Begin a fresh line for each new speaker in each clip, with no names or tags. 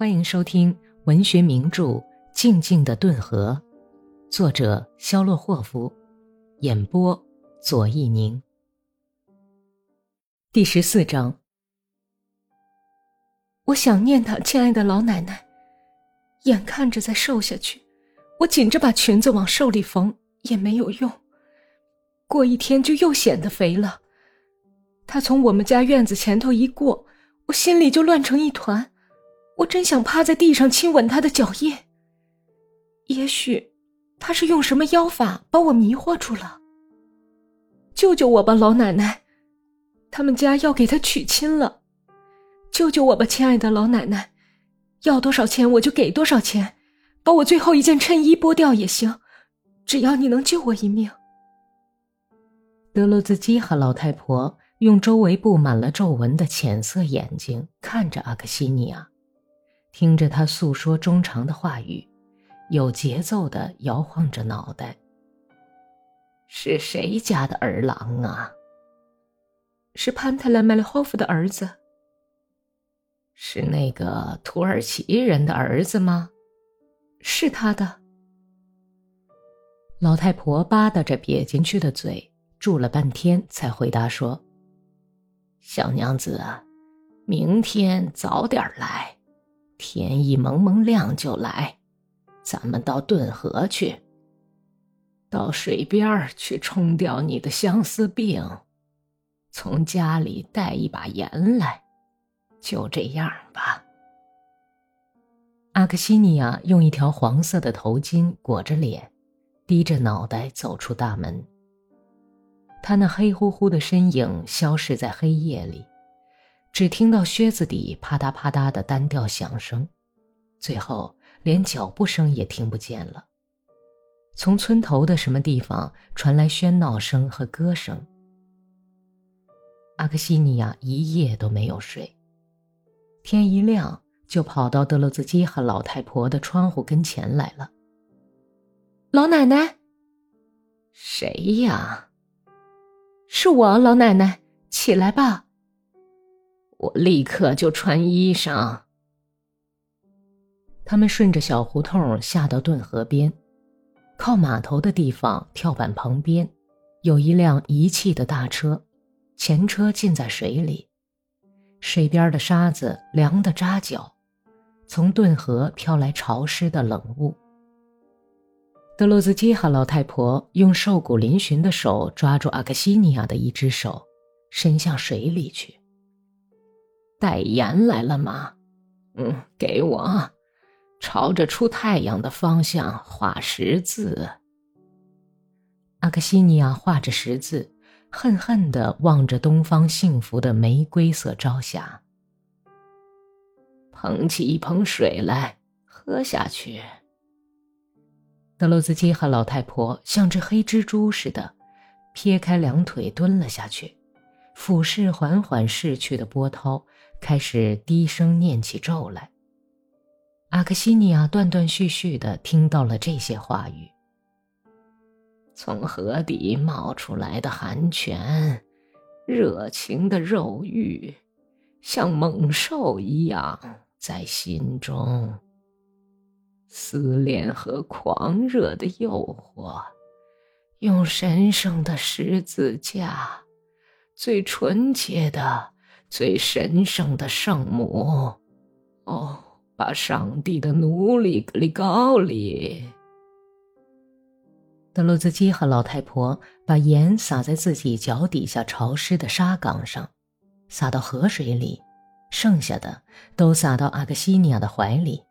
欢迎收听文学名著《静静的顿河》，作者肖洛霍夫，演播左一宁。第十四章。
我想念他，亲爱的老奶奶，眼看着在瘦下去，我紧着把裙子往瘦里缝也没有用，过一天就又显得肥了。他从我们家院子前头一过，我心里就乱成一团。我真想趴在地上亲吻他的脚印。也许，他是用什么妖法把我迷惑住了。救救我吧，老奶奶！他们家要给他娶亲了，救救我吧，亲爱的老奶奶！要多少钱我就给多少钱，把我最后一件衬衣剥掉也行，只要你能救我一命。
德洛兹基和老太婆用周围布满了皱纹的浅色眼睛看着阿克西尼亚。听着他诉说衷肠的话语，有节奏的摇晃着脑袋。是谁家的儿郎啊？
是潘特莱麦利霍夫的儿子。
是那个土耳其人的儿子吗？
是他的。
老太婆吧嗒着瘪进去的嘴，住了半天才回答说：“小娘子，明天早点来。”天一蒙蒙亮就来，咱们到顿河去，到水边去冲掉你的相思病，从家里带一把盐来，就这样吧。阿克西尼亚用一条黄色的头巾裹着脸，低着脑袋走出大门。他那黑乎乎的身影消失在黑夜里。只听到靴子底啪嗒啪嗒的单调响声，最后连脚步声也听不见了。从村头的什么地方传来喧闹声和歌声。阿克西尼亚一夜都没有睡，天一亮就跑到德洛兹基和老太婆的窗户跟前来了。
老奶奶，
谁呀？
是我，老奶奶，起来吧。
我立刻就穿衣裳。他们顺着小胡同下到顿河边，靠码头的地方跳板旁边，有一辆遗弃的大车，前车浸在水里，水边的沙子凉得扎脚，从顿河飘来潮湿的冷雾。德洛兹基哈老太婆用瘦骨嶙峋的手抓住阿克西尼亚的一只手，伸向水里去。带盐来了吗？嗯，给我，朝着出太阳的方向画十字。阿克西尼亚画着十字，恨恨地望着东方幸福的玫瑰色朝霞。捧起一盆水来，喝下去。德洛兹基和老太婆像只黑蜘蛛似的，撇开两腿蹲了下去，俯视缓缓逝去的波涛。开始低声念起咒来。阿克西尼亚断断续续的听到了这些话语：从河底冒出来的寒泉，热情的肉欲，像猛兽一样在心中；思恋和狂热的诱惑，用神圣的十字架，最纯洁的。最神圣的圣母，哦，把上帝的奴隶格里高里。德鲁兹基和老太婆把盐撒在自己脚底下潮湿的沙岗上，撒到河水里，剩下的都撒到阿克西尼亚的怀里。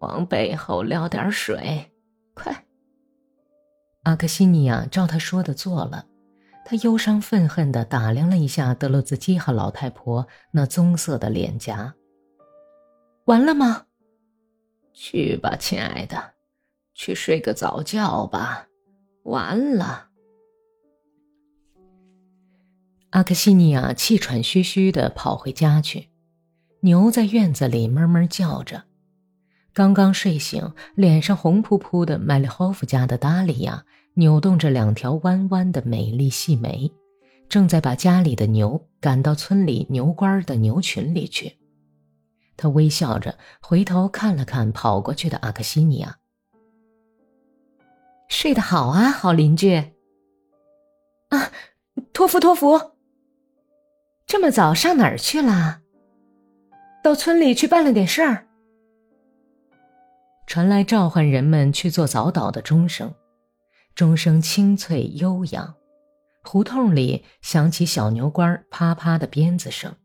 往背后撩点水，快！阿克西尼亚照他说的做了。他忧伤愤恨地打量了一下德洛兹基和老太婆那棕色的脸颊。
完了吗？
去吧，亲爱的，去睡个早觉吧。完了。阿克西尼亚气喘吁吁地跑回家去，牛在院子里哞哞叫着。刚刚睡醒、脸上红扑扑的麦利霍夫家的达里亚。扭动着两条弯弯的美丽细眉，正在把家里的牛赶到村里牛倌的牛群里去。他微笑着回头看了看跑过去的阿克西尼亚。
睡得好啊，好邻居。啊，托福，托福。这么早上哪儿去了？到村里去办了点事儿。
传来召唤人们去做早祷的钟声，钟声清脆悠扬。胡同里响起小牛倌啪啪的鞭子声。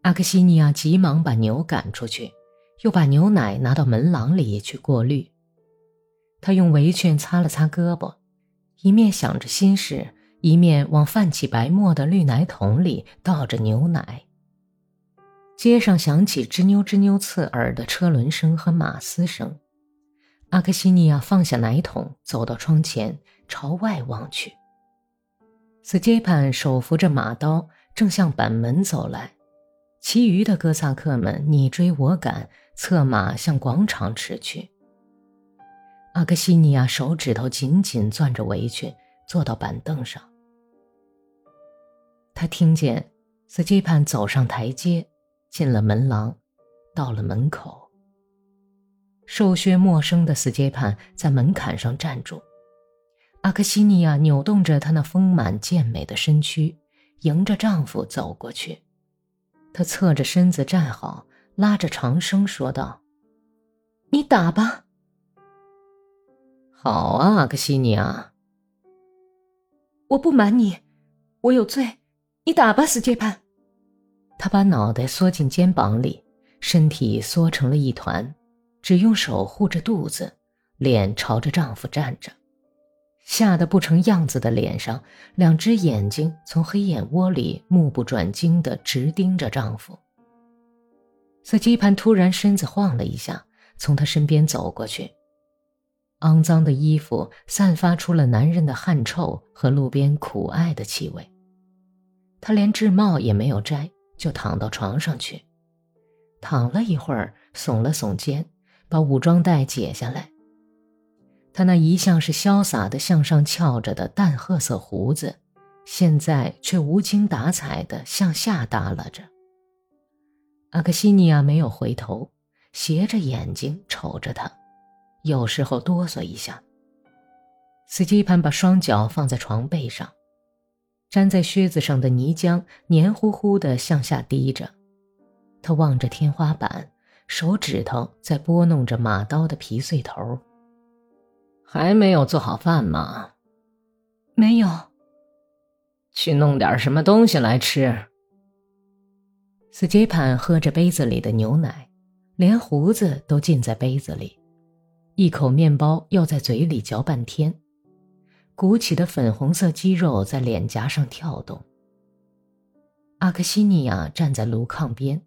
阿克西尼亚急忙把牛赶出去，又把牛奶拿到门廊里去过滤。他用围裙擦了擦胳膊，一面想着心事，一面往泛起白沫的绿奶桶里倒着牛奶。街上响起吱扭吱扭刺耳的车轮声和马嘶声。阿克西尼亚放下奶桶，走到窗前，朝外望去。斯杰潘手扶着马刀，正向板门走来，其余的哥萨克们你追我赶，策马向广场驰去。阿克西尼亚手指头紧紧攥着围裙，坐到板凳上。他听见斯杰潘走上台阶，进了门廊，到了门口。瘦削陌生的斯杰潘在门槛上站住。阿克西尼亚扭动着她那丰满健美的身躯，迎着丈夫走过去。她侧着身子站好，拉着长声说道：“
你打吧。”“
好啊，阿克西尼亚。”“
我不瞒你，我有罪。你打吧，斯杰潘。”
她把脑袋缩进肩膀里，身体缩成了一团，只用手护着肚子，脸朝着丈夫站着。吓得不成样子的脸上，两只眼睛从黑眼窝里目不转睛地直盯着丈夫。司机盘突然身子晃了一下，从他身边走过去。肮脏的衣服散发出了男人的汗臭和路边苦艾的气味。他连制帽也没有摘，就躺到床上去，躺了一会儿，耸了耸肩，把武装带解下来。他那一向是潇洒的向上翘着的淡褐色胡子，现在却无精打采的向下耷拉着。阿克西尼亚没有回头，斜着眼睛瞅着他，有时候哆嗦一下。斯基潘把双脚放在床背上，粘在靴子上的泥浆黏糊糊的向下滴着。他望着天花板，手指头在拨弄着马刀的皮碎头。还没有做好饭吗？
没有。
去弄点什么东西来吃。斯杰潘喝着杯子里的牛奶，连胡子都浸在杯子里，一口面包要在嘴里嚼半天，鼓起的粉红色肌肉在脸颊上跳动。阿克西尼亚站在炉炕边，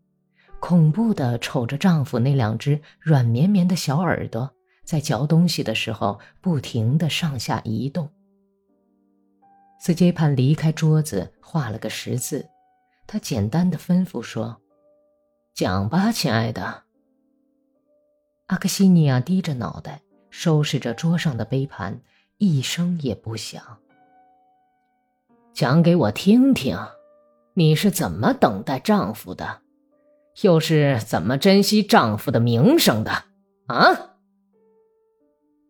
恐怖的瞅着丈夫那两只软绵绵的小耳朵。在嚼东西的时候，不停的上下移动。斯杰潘离开桌子，画了个十字。他简单的吩咐说：“讲吧，亲爱的。”阿克西尼亚低着脑袋，收拾着桌上的杯盘，一声也不响。讲给我听听，你是怎么等待丈夫的，又是怎么珍惜丈夫的名声的？啊？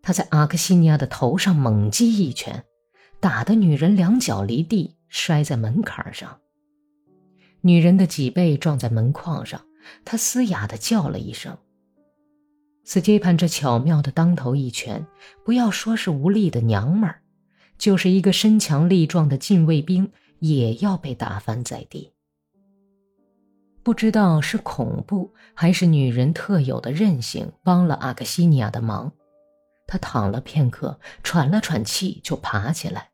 他在阿克西尼亚的头上猛击一拳，打得女人两脚离地，摔在门槛上。女人的脊背撞在门框上，她嘶哑的叫了一声。斯杰潘这巧妙的当头一拳，不要说是无力的娘们儿，就是一个身强力壮的禁卫兵也要被打翻在地。不知道是恐怖还是女人特有的韧性，帮了阿克西尼亚的忙。他躺了片刻，喘了喘气，就爬起来。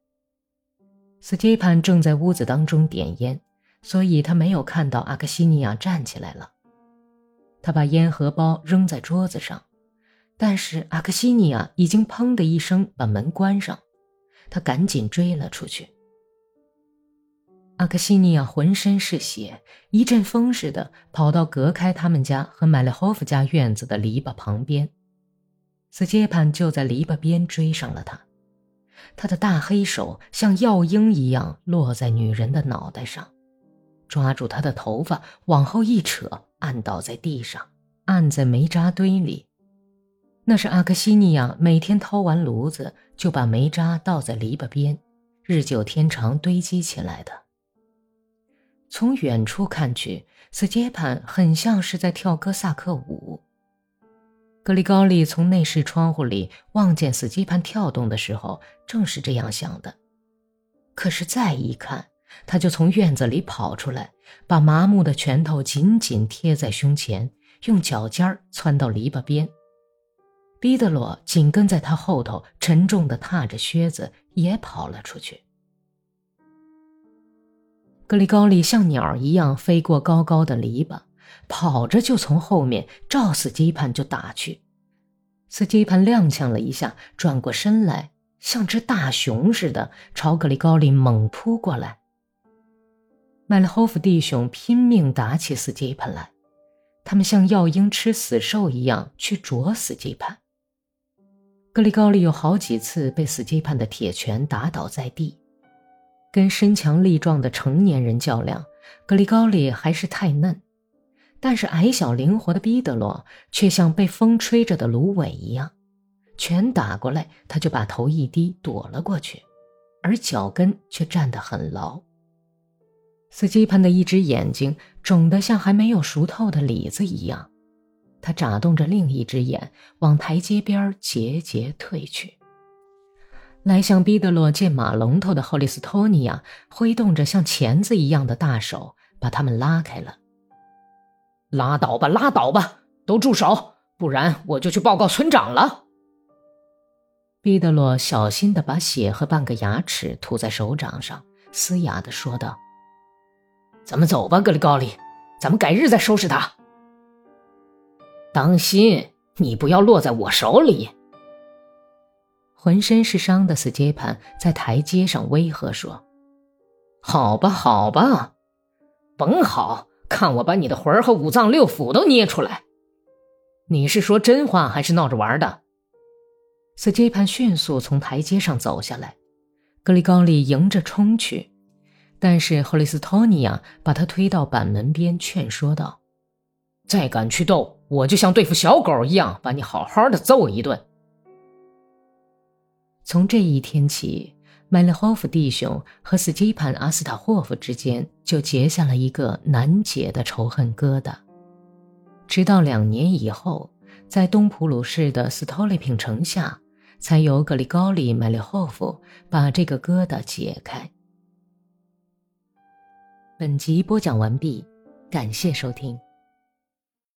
斯杰潘正在屋子当中点烟，所以他没有看到阿克西尼亚站起来了。他把烟盒包扔在桌子上，但是阿克西尼亚已经砰的一声把门关上。他赶紧追了出去。阿克西尼亚浑身是血，一阵风似的跑到隔开他们家和麦列霍夫家院子的篱笆旁边。斯杰潘就在篱笆边追上了他，他的大黑手像药鹰一样落在女人的脑袋上，抓住她的头发往后一扯，按倒在地上，按在煤渣堆里。那是阿克西尼亚每天掏完炉子，就把煤渣倒在篱笆边，日久天长堆积起来的。从远处看去，斯杰潘很像是在跳哥萨克舞。格里高利从内室窗户里望见斯基潘跳动的时候，正是这样想的。可是再一看，他就从院子里跑出来，把麻木的拳头紧紧贴在胸前，用脚尖儿窜到篱笆边。彼得罗紧跟在他后头，沉重地踏着靴子，也跑了出去。格里高利像鸟一样飞过高高的篱笆。跑着就从后面照死基盘就打去，斯基盘踉跄了一下，转过身来，像只大熊似的朝格里高利猛扑过来。麦勒霍夫弟兄拼命打起斯基盘来，他们像药鹰吃死兽一样去啄死基盘。格里高利有好几次被斯基盘的铁拳打倒在地，跟身强力壮的成年人较量，格里高利还是太嫩。但是矮小灵活的毕德罗却像被风吹着的芦苇一样，拳打过来，他就把头一低躲了过去，而脚跟却站得很牢。斯基潘的一只眼睛肿得像还没有熟透的李子一样，他眨动着另一只眼，往台阶边节节退去。来向毕德罗见马龙头的霍利斯托尼亚挥动着像钳子一样的大手，把他们拉开了。
拉倒吧，拉倒吧，都住手，不然我就去报告村长了。
毕德罗小心地把血和半个牙齿涂在手掌上，嘶哑地说道：“
咱们走吧，格里高利，咱们改日再收拾他。当心，你不要落在我手里。”
浑身是伤的斯杰潘在台阶上威吓说：“
好吧，好吧，甭好。”看我把你的魂儿和五脏六腑都捏出来！你是说真话还是闹着玩的？
斯杰潘迅速从台阶上走下来，格里高利迎着冲去，但是赫利斯托尼亚把他推到板门边，劝说道：“
再敢去斗，我就像对付小狗一样，把你好好的揍一顿。”
从这一天起。麦列霍夫弟兄和斯基潘·阿斯塔霍夫之间就结下了一个难解的仇恨疙瘩，直到两年以后，在东普鲁士的斯托利平城下，才由格里高利·麦列霍夫把这个疙瘩解开。本集播讲完毕，感谢收听。